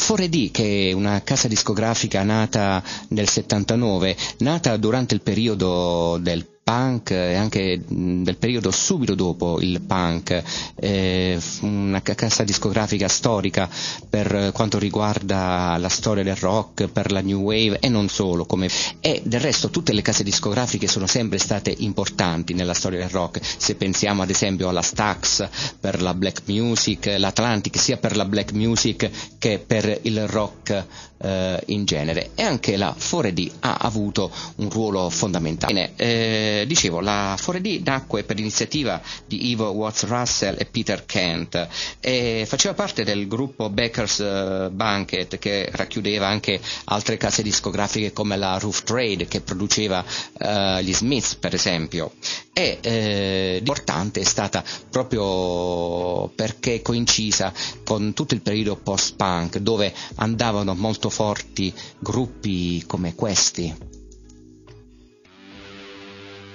La 4D, che è una casa discografica nata nel 79, nata durante il periodo del punk e anche del periodo subito dopo il punk, eh, una casa discografica storica per quanto riguarda la storia del rock, per la new wave e non solo, come... e del resto tutte le case discografiche sono sempre state importanti nella storia del rock, se pensiamo ad esempio alla Stax per la black music, l'Atlantic sia per la black music che per il rock eh, in genere e anche la 4D ha avuto un ruolo fondamentale. Bene, eh, dicevo, la 4D nacque per iniziativa di Ivo Watts Russell e Peter Kent e faceva parte del gruppo Becker's uh, Banquet che racchiudeva anche altre case discografiche come la Roof Trade che produceva uh, gli Smiths per esempio. E eh, importante è stata proprio perché coincisa con tutto il periodo post-punk dove andavano molto forti gruppi come questi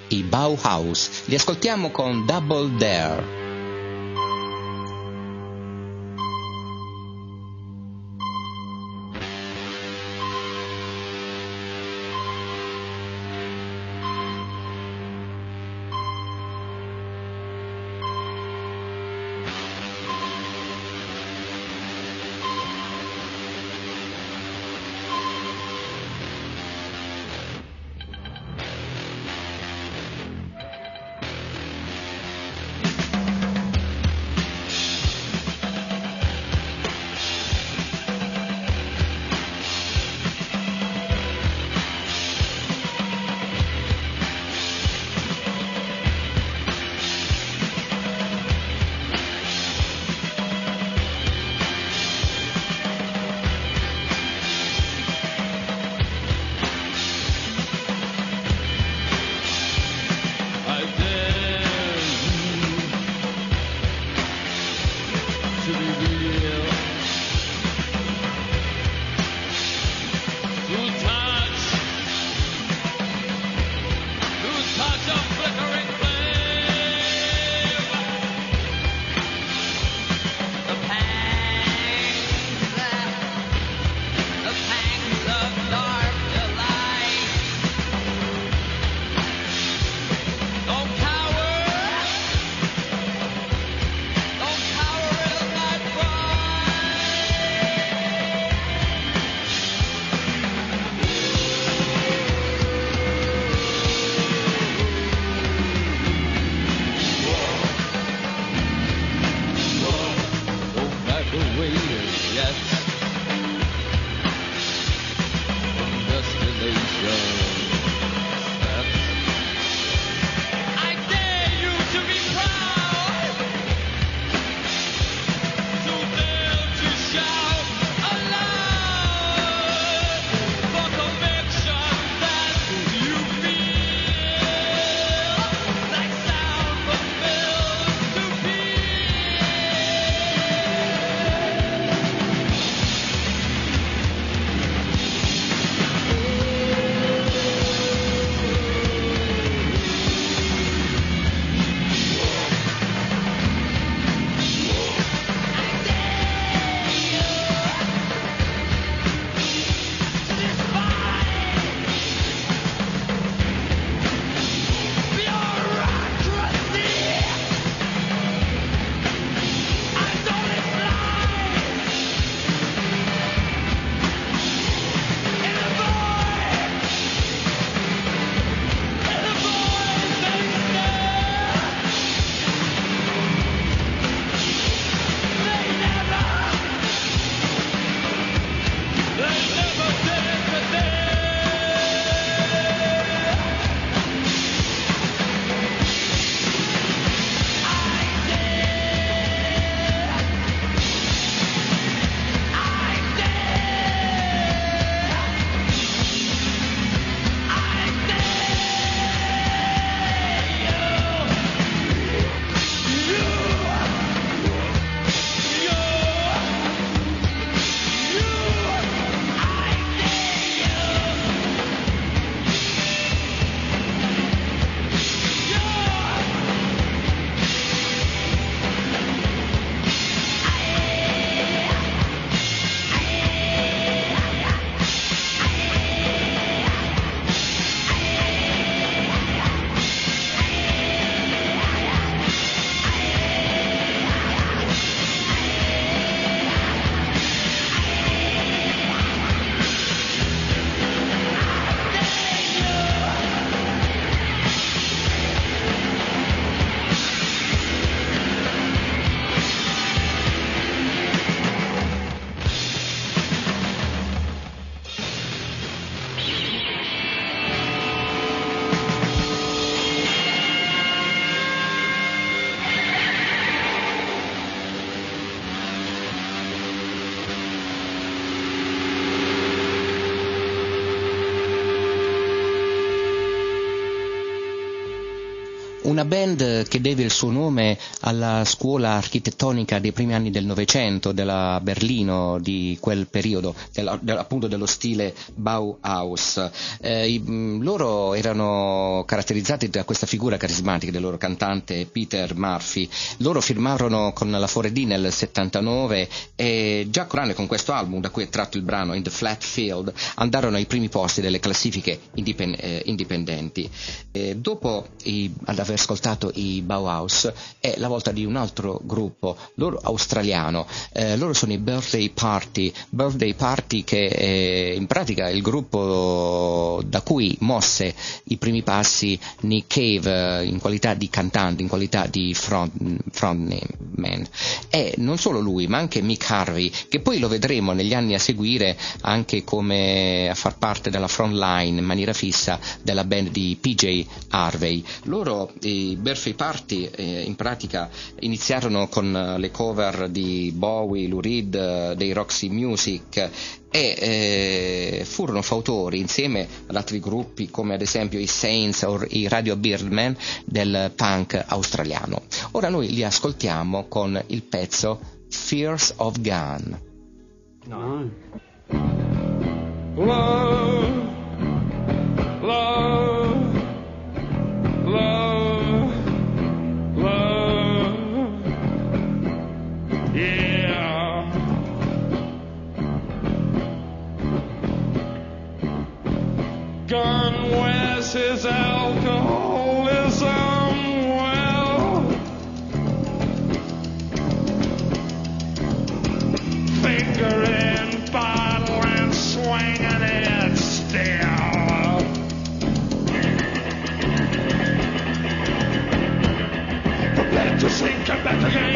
i Bauhaus. Li ascoltiamo con Double Dare. Una band che deve il suo nome alla scuola architettonica dei primi anni del Novecento, della Berlino di quel periodo, del, del, appunto dello stile Bauhaus. Eh, i, loro erano caratterizzati da questa figura carismatica del loro cantante Peter Murphy. Loro firmarono con la 4D nel 79 e già con, con questo album, da cui è tratto il brano In the Flat Field, andarono ai primi posti delle classifiche eh, indipendenti. E dopo i, ad aver ascoltato i Bauhaus è la volta di un altro gruppo, loro australiano, eh, loro sono i Birthday Party, Birthday Party che è in pratica il gruppo da cui mosse i primi passi Nick Cave eh, in qualità di cantante, in qualità di front, frontman. E non solo lui, ma anche Mick Harvey, che poi lo vedremo negli anni a seguire anche come a far parte della front line in maniera fissa della band di PJ Harvey. Loro, i Birthday Party, eh, in pratica iniziarono con le cover di Bowie, Lou Reed, dei Roxy Music e eh, furono fautori insieme ad altri gruppi come ad esempio i Saints o i Radio Birdman del punk australiano. Ora noi li ascoltiamo con il pezzo Fears of Gun. No. Love, his alcoholism well. Finger in bottle and swinging it still. Prepared to sink and back again.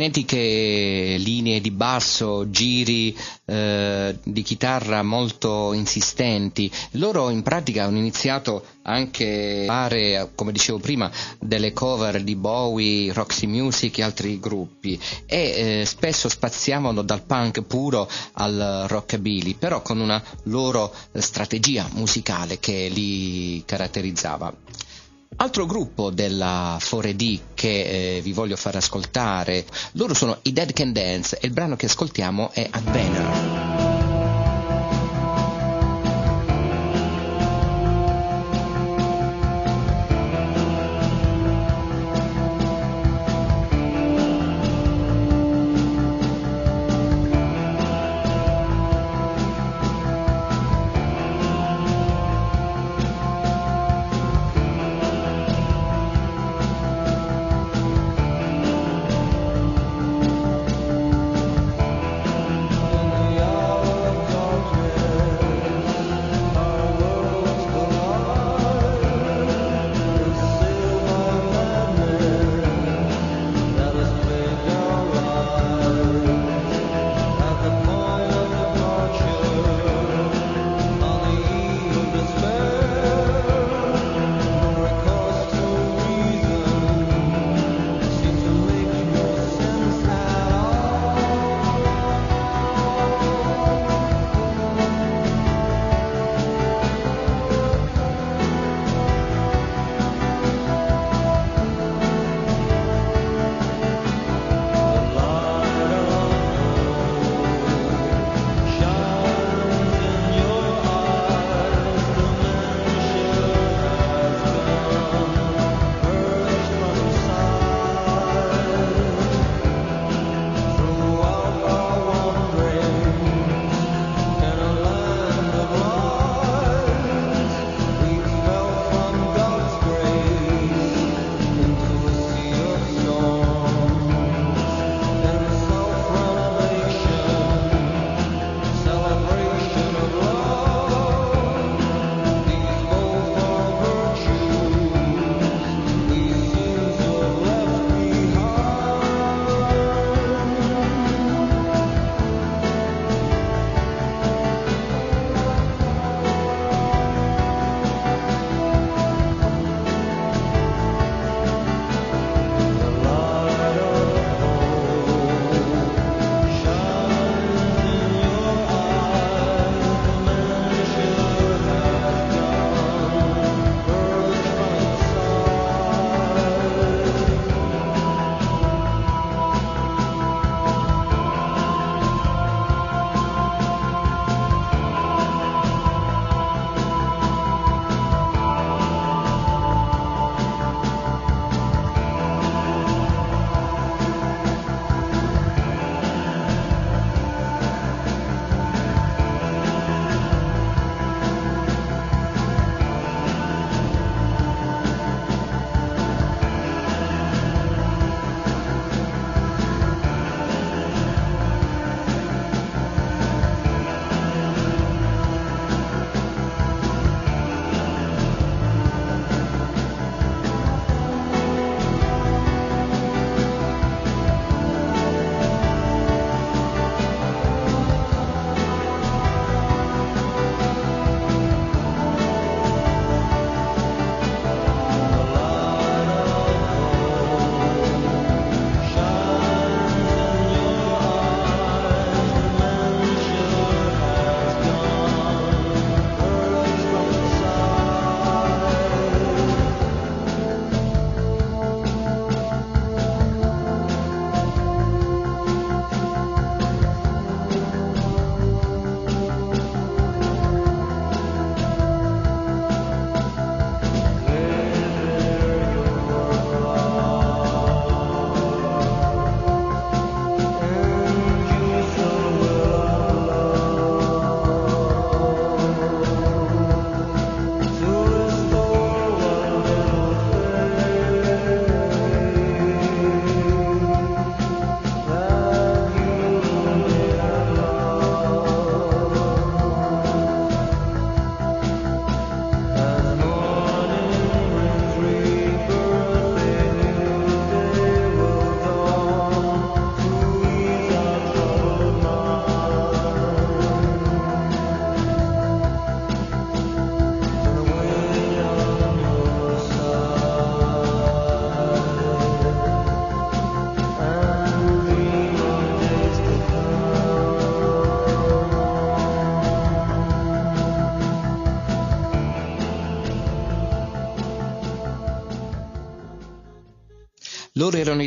frenetiche linee di basso, giri eh, di chitarra molto insistenti. Loro in pratica hanno iniziato anche a fare, come dicevo prima, delle cover di Bowie, Roxy Music e altri gruppi e eh, spesso spaziavano dal punk puro al rockabilly, però con una loro strategia musicale che li caratterizzava. Altro gruppo della 4D che eh, vi voglio far ascoltare, loro sono i Dead Can Dance e il brano che ascoltiamo è Adventure.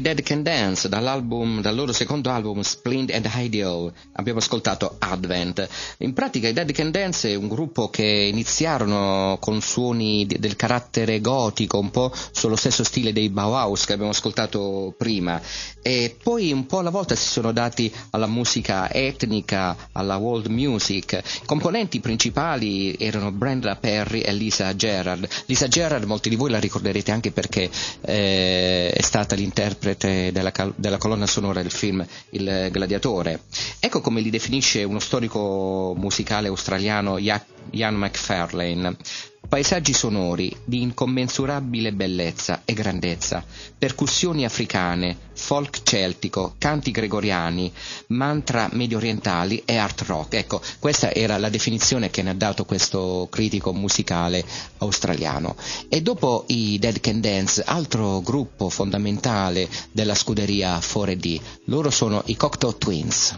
Dead Can Dance dall'album, dal loro secondo album Splend and Ideal. Abbiamo ascoltato Advent. In pratica i Dead Can Dance è un gruppo che iniziarono con suoni del carattere gotico, un po' sullo stesso stile dei Bauhaus che abbiamo ascoltato prima e poi un po' alla volta si sono dati alla musica etnica, alla world music. I componenti principali erano Brenda Perry e Lisa Gerard. Lisa Gerard molti di voi la ricorderete anche perché eh, è stata l'interprete della, della, colonna sonora del film Il Gladiatore. Ecco come li definisce uno storico musicale australiano Ian McFarlane paesaggi sonori di incommensurabile bellezza e grandezza, percussioni africane, folk celtico, canti gregoriani, mantra mediorientali e art rock. Ecco, questa era la definizione che ne ha dato questo critico musicale australiano. E dopo i Dead Can Dance, altro gruppo fondamentale della scuderia 4D, loro sono i Cocteau Twins.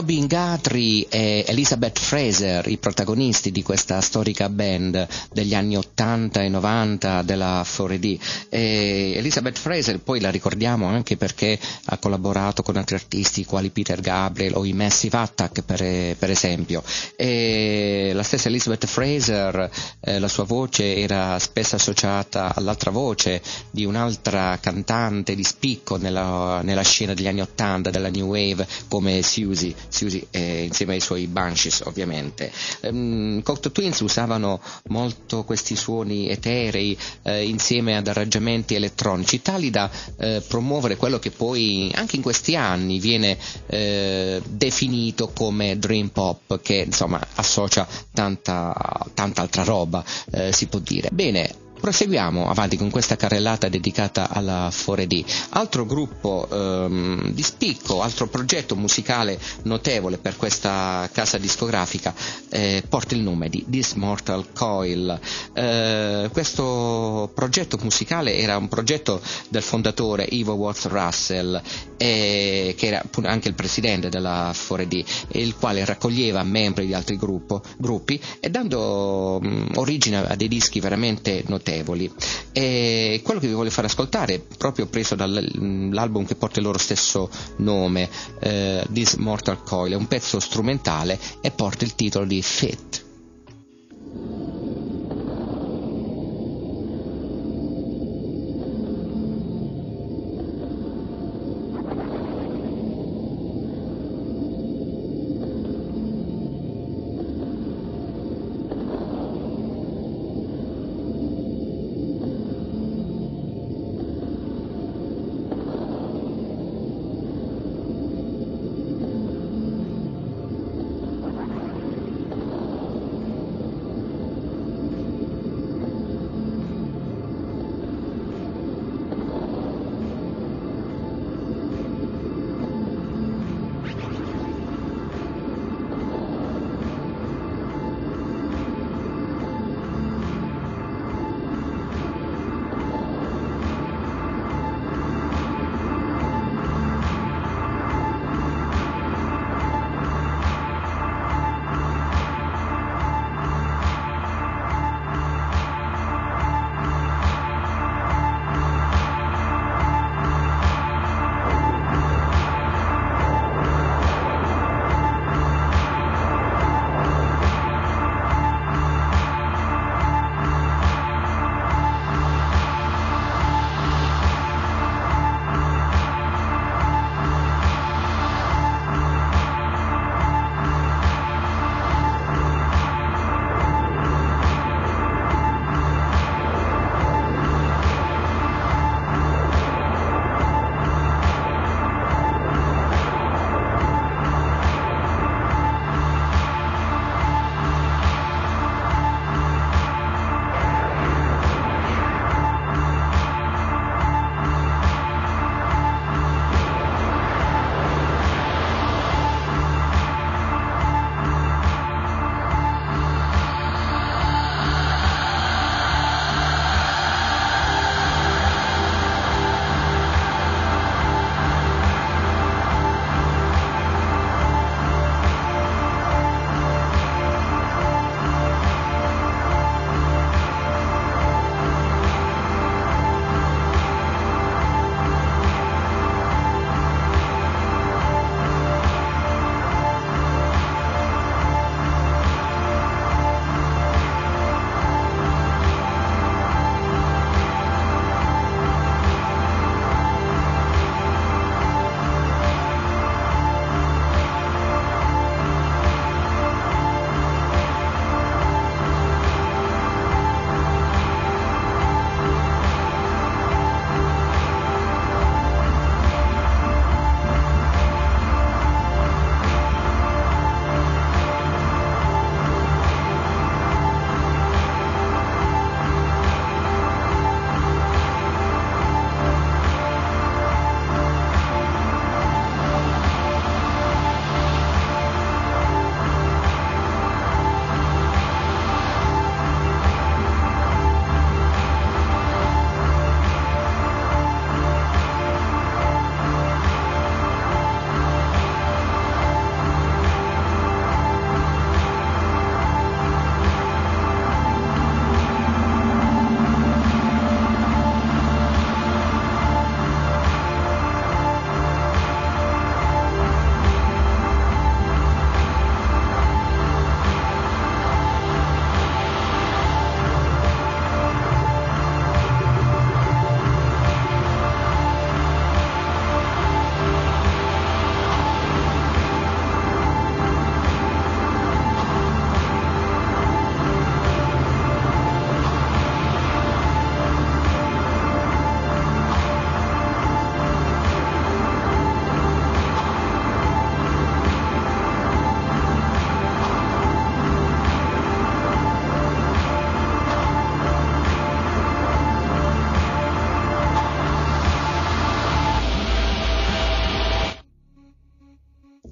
Robin Guthrie e Elizabeth Fraser, i protagonisti di questa storica band degli anni 80 e 90 della 4D. E Elizabeth Fraser poi la ricordiamo anche perché ha collaborato con altri artisti quali Peter Gabriel o i Massive Attack per, per esempio. E la stessa Elizabeth Fraser, eh, la sua voce era spesso associata all'altra voce di un'altra cantante di spicco nella, nella scena degli anni 80 della New Wave come Susie, Susie eh, insieme ai suoi Banshees ovviamente. Um, Cocteau Twins usavano molto questi suoni eterei eh, insieme ad arrangiamenti elettronici tali da eh, promuovere quello che poi anche in questi anni viene eh, definito come dream pop che insomma associa tanta, tanta altra roba eh, si può dire. Bene, Proseguiamo avanti con questa carrellata dedicata alla 4D. Altro gruppo ehm, di spicco, altro progetto musicale notevole per questa casa discografica eh, porta il nome di This Mortal Coil. Eh, questo progetto musicale era un progetto del fondatore Ivo Watts Russell, eh, che era anche il presidente della 4D, il quale raccoglieva membri di altri gruppo, gruppi e dando mh, mm, origine a dei dischi veramente notevoli notevoli. E quello che vi voglio fare ascoltare proprio preso dall'album che porta il loro stesso nome, eh, This Mortal Coil, è un pezzo strumentale e porta il titolo di Fit.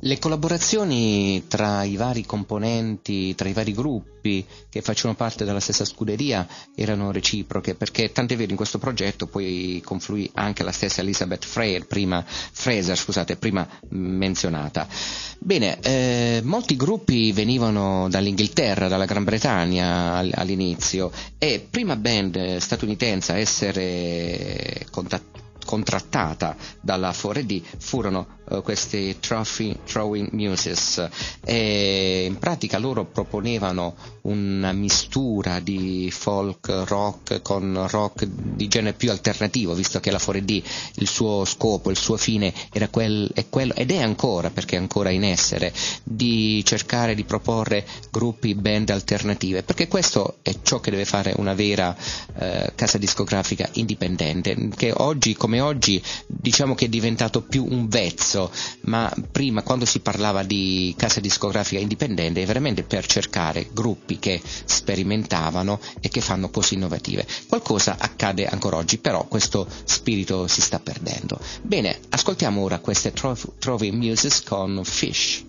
Le collaborazioni tra i vari componenti, tra i vari gruppi che facevano parte della stessa scuderia erano reciproche, perché tant'è vero in questo progetto poi confluì anche la stessa Elizabeth Fraser, prima, Fraser, scusate, prima menzionata. Bene, eh, molti gruppi venivano dall'Inghilterra, dalla Gran Bretagna all'inizio e prima band statunitense a essere contattata contrattata dalla 4D furono uh, questi trophy, Throwing Muses. E in pratica loro proponevano una mistura di folk rock con rock di genere più alternativo visto che la 4D il suo scopo, il suo fine era quel, è quello ed è ancora perché è ancora in essere di cercare di proporre gruppi band alternative perché questo è ciò che deve fare una vera uh, casa discografica indipendente che oggi come oggi diciamo che è diventato più un vezzo, ma prima quando si parlava di casa discografica indipendente è veramente per cercare gruppi che sperimentavano e che fanno cose innovative. Qualcosa accade ancora oggi, però questo spirito si sta perdendo. Bene, ascoltiamo ora queste Trophy Muses con Fish.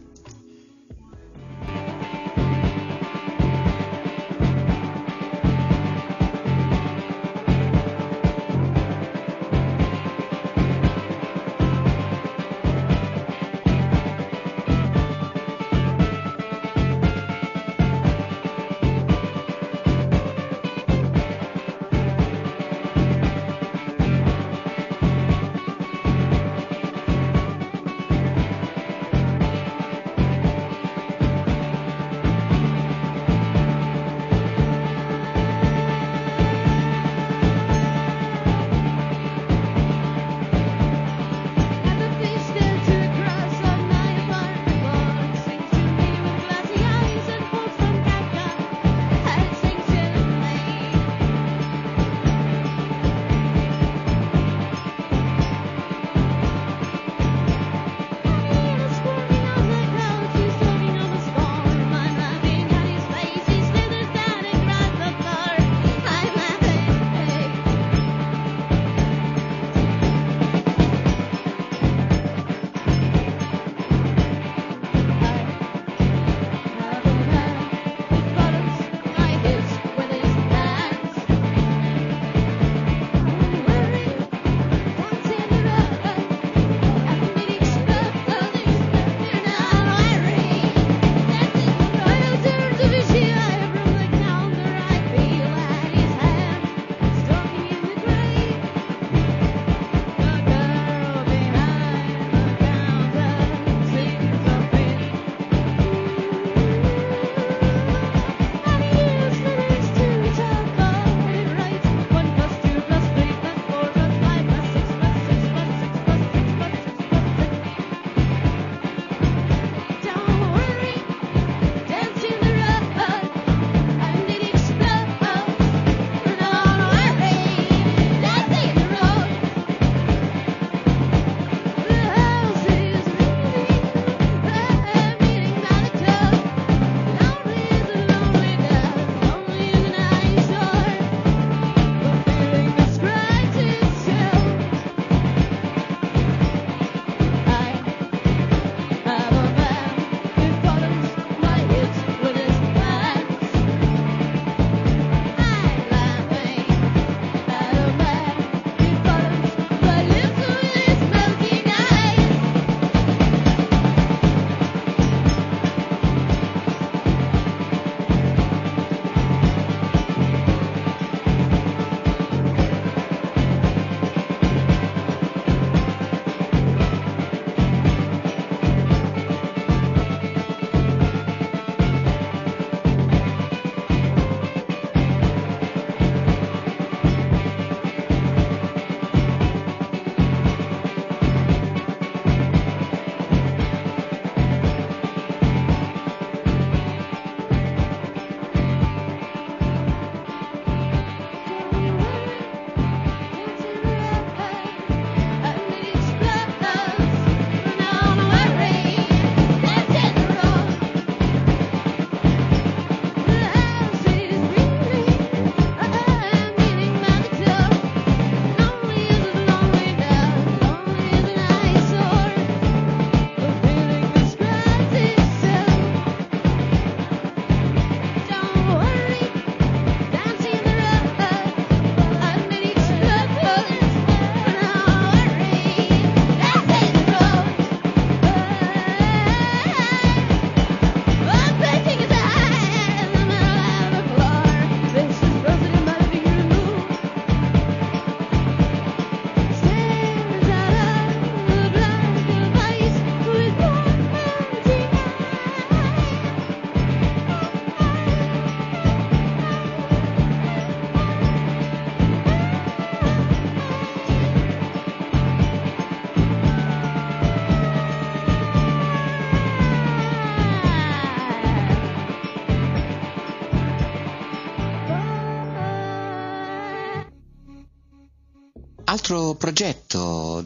Altro progetto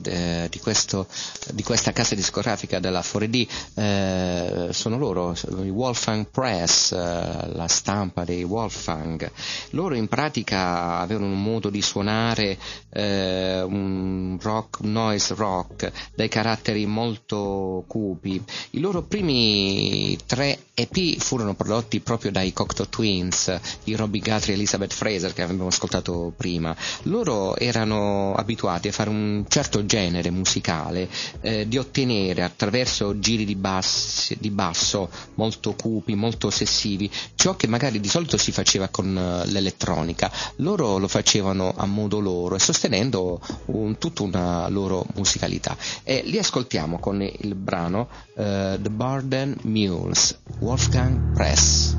de, di, questo, di, questa casa discografica della 4D eh, sono loro, i Wolfgang Press, eh, la stampa dei Wolfgang. Loro in pratica avevano un modo di suonare eh, un rock, noise rock, dai caratteri molto cupi. I loro primi tre EP furono prodotti proprio dai Cocteau Twins di Robbie Guthrie e Elizabeth Fraser che abbiamo ascoltato prima. Loro erano abituati a fare un certo genere musicale, eh, di ottenere attraverso giri di, bassi, di, basso molto cupi, molto ossessivi, ciò che magari di solito si faceva con uh, l'elettronica. Loro lo facevano a modo loro e sostenendo un, tutta una loro musicalità. E li ascoltiamo con il brano uh, The Burden Mules. Wolfgang Press.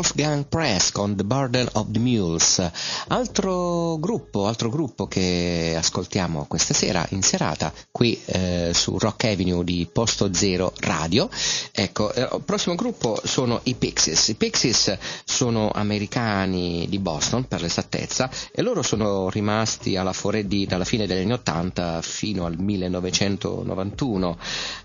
Wolfgang Press con The Burden of the Mules. Altro gruppo, altro gruppo che ascoltiamo questa sera in serata qui eh, su Rock Avenue di Posto Zero Radio. Ecco, eh, prossimo gruppo sono i Pixies. I Pixies sono americani di Boston per l'esattezza e loro sono rimasti alla 4D dalla fine degli anni 80 fino al 1991.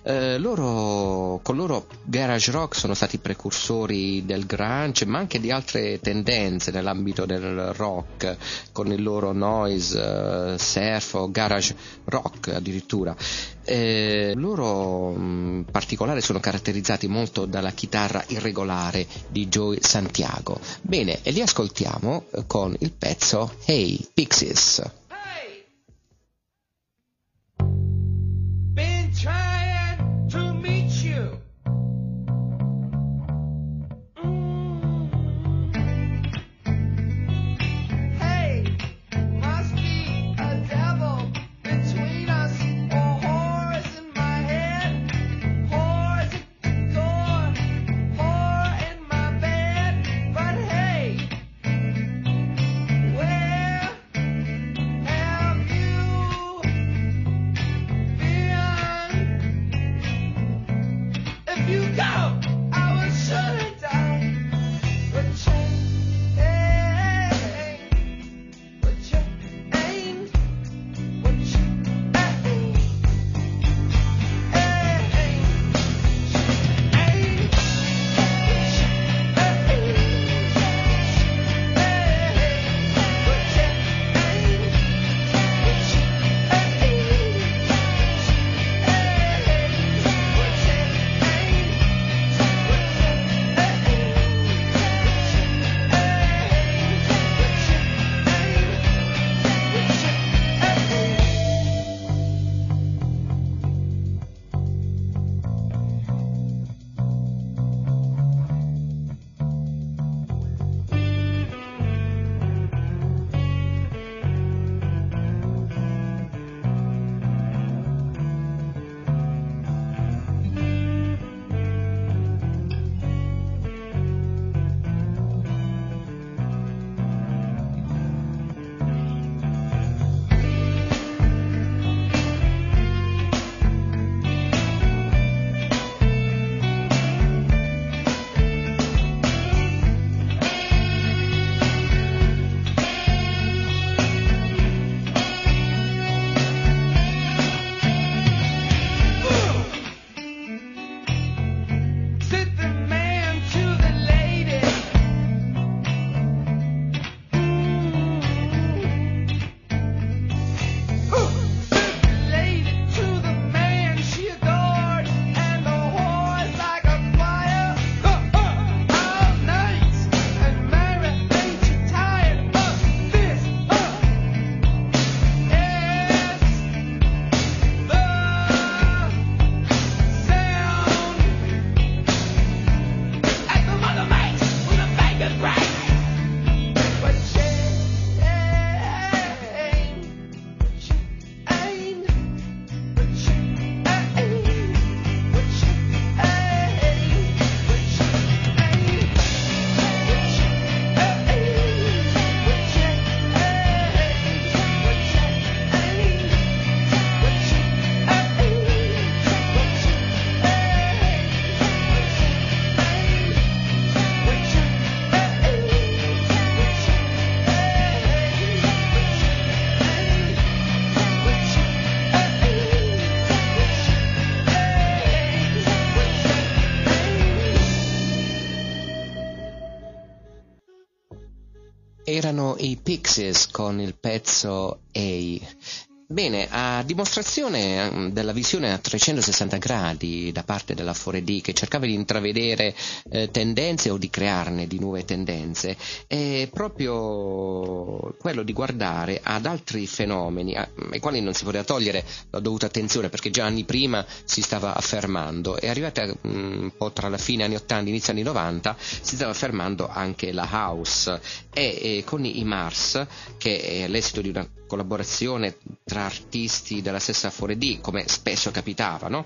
Eh, loro, con loro garage rock sono stati precursori del grunge grunge, ma anche di altre tendenze nell'ambito del rock, con il loro noise, uh, surf o garage rock addirittura. Eh, loro in particolare sono caratterizzati molto dalla chitarra irregolare di Joey Santiago. Bene, e li ascoltiamo con il pezzo Hey Pixies. I Pixies con il pezzo A. Bene, a dimostrazione ehm, della visione a 360 gradi da parte della 4D che cercava di intravedere eh, tendenze o di crearne di nuove tendenze, è proprio quello di guardare ad altri fenomeni ai quali non si poteva togliere la dovuta attenzione perché già anni prima si stava affermando. E arrivata mm, un po' tra la fine anni 80 e inizio anni 90 si stava affermando anche la house. E, e con i Mars che è l'esito di una collaborazione tra artisti della stessa 4D, come spesso capitava, no?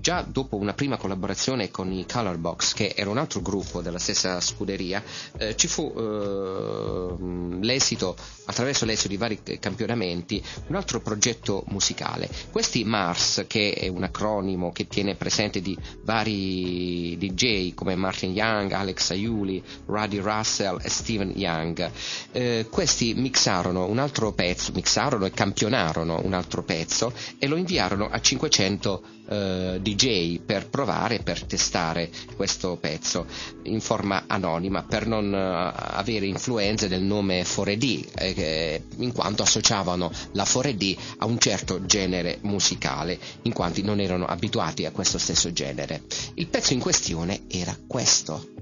già dopo una prima collaborazione con i Colorbox, che era un altro gruppo della stessa scuderia, eh, ci fu eh, l'esito, attraverso l'esito di vari campionamenti, un altro progetto musicale. Questi Mars, che è un acronimo che tiene presente di vari DJ come Martin Young, Alex Aiuli, Ruddy Russell e Steven Young, eh, questi mixarono un altro pezzo mixarono e campionarono selezionarono un altro pezzo e lo inviarono a 500 eh, DJ per provare, per testare questo pezzo in forma anonima per non uh, avere influenze del nome 4D, eh, in quanto associavano la 4D a un certo genere musicale, in quanto non erano abituati a questo stesso genere. Il pezzo in questione era questo.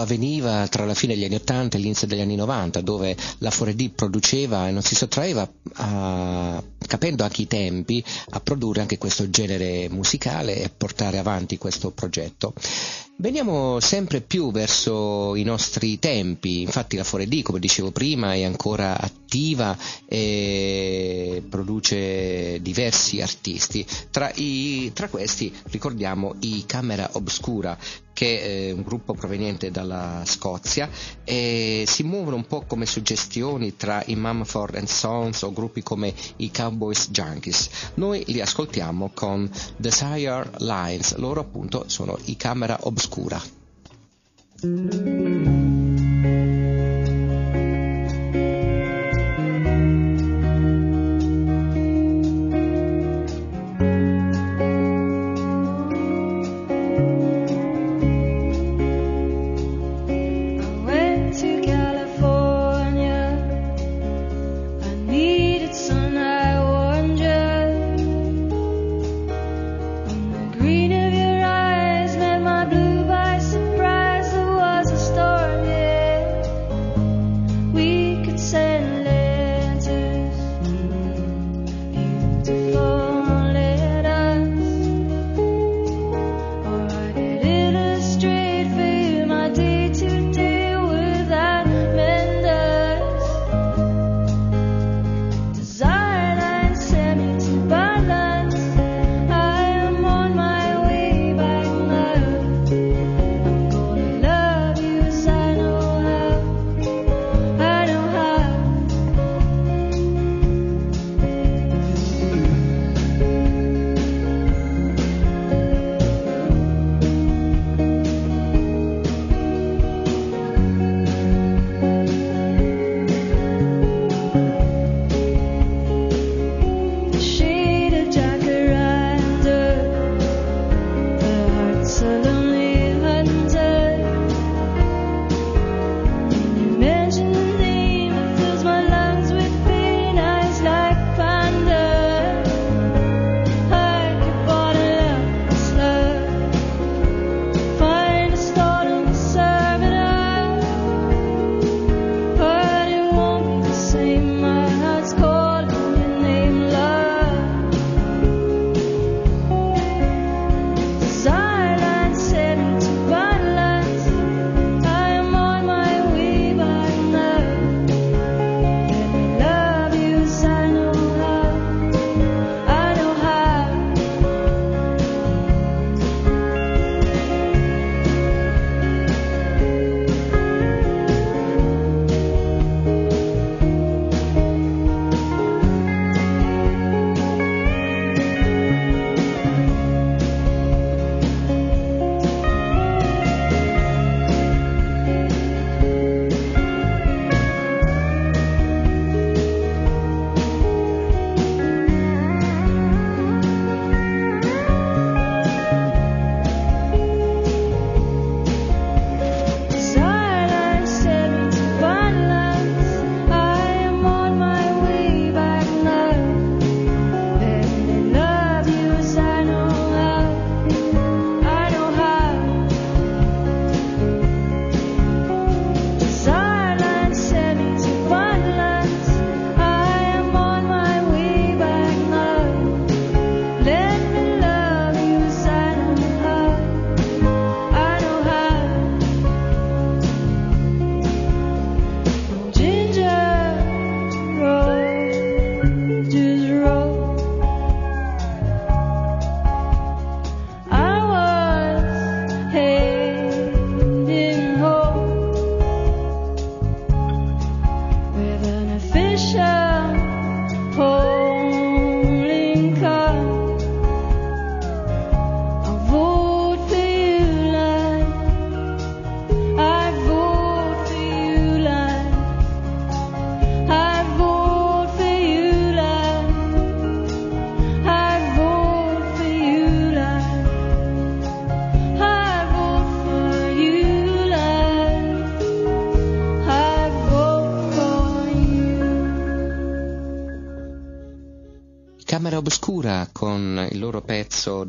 Avveniva tra la fine degli anni 80 e l'inizio degli anni 90, dove la 4D produceva e non si sottraeva, a, capendo anche i tempi, a produrre anche questo genere musicale e portare avanti questo progetto. Veniamo sempre più verso i nostri tempi, infatti la 4D, come dicevo prima, è ancora attiva e produce diversi artisti. Tra, i, tra questi ricordiamo i Camera Obscura, che è un gruppo proveniente dalla Scozia e si muovono un po' come suggestioni tra i Mumford Sons o gruppi come i Cowboys Junkies. Noi li ascoltiamo con Desire Lines, loro appunto sono i Camera Obscura. Went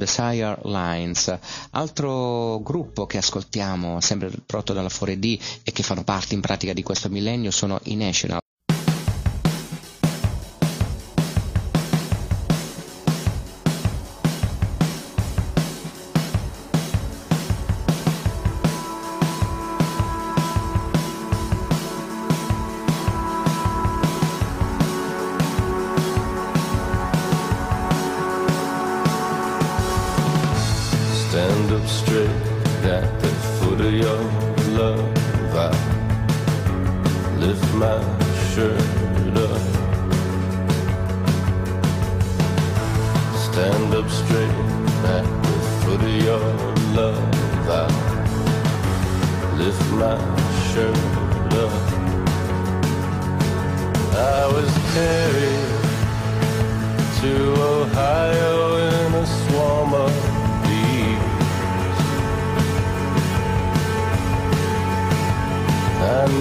Desire Lines. Altro gruppo che ascoltiamo, sempre prodotto dalla 4D e che fanno parte in pratica di questo millennio, sono i National.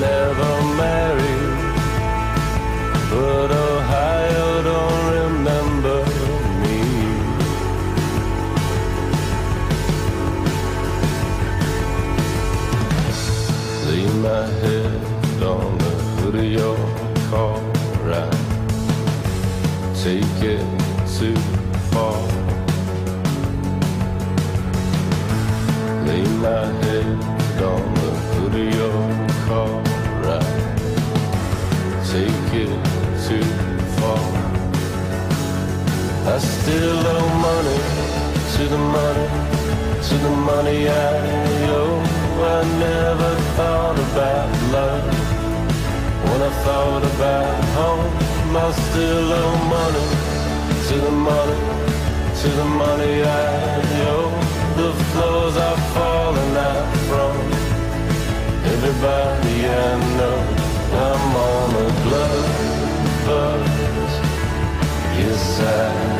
never marry, but I did a little money to the money, to the money I owe. I never thought about love when I thought about home. I still owe money to the money, to the money I owe. The floors are falling out from. Everybody I know, I'm on a blood buzz. Yes, I.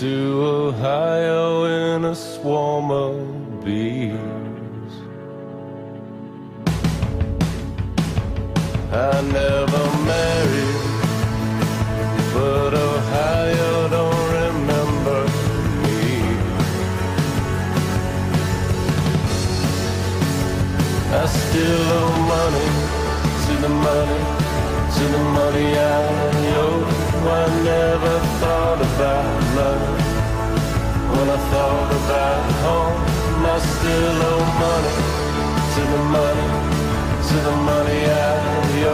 to Ohio in a swarm of bees. I never married, but Ohio don't remember me. I still owe money to the money, to the money I owe. I never thought about blood. When I thought about home, I still owe money to the money, to the money I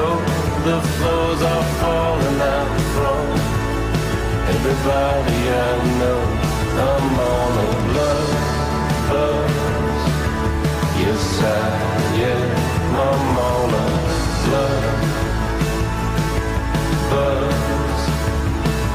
owe. The floors are falling out the front. everybody I know. I'm on a blood buzz. Yes, I yeah, I'm on a blood buzz.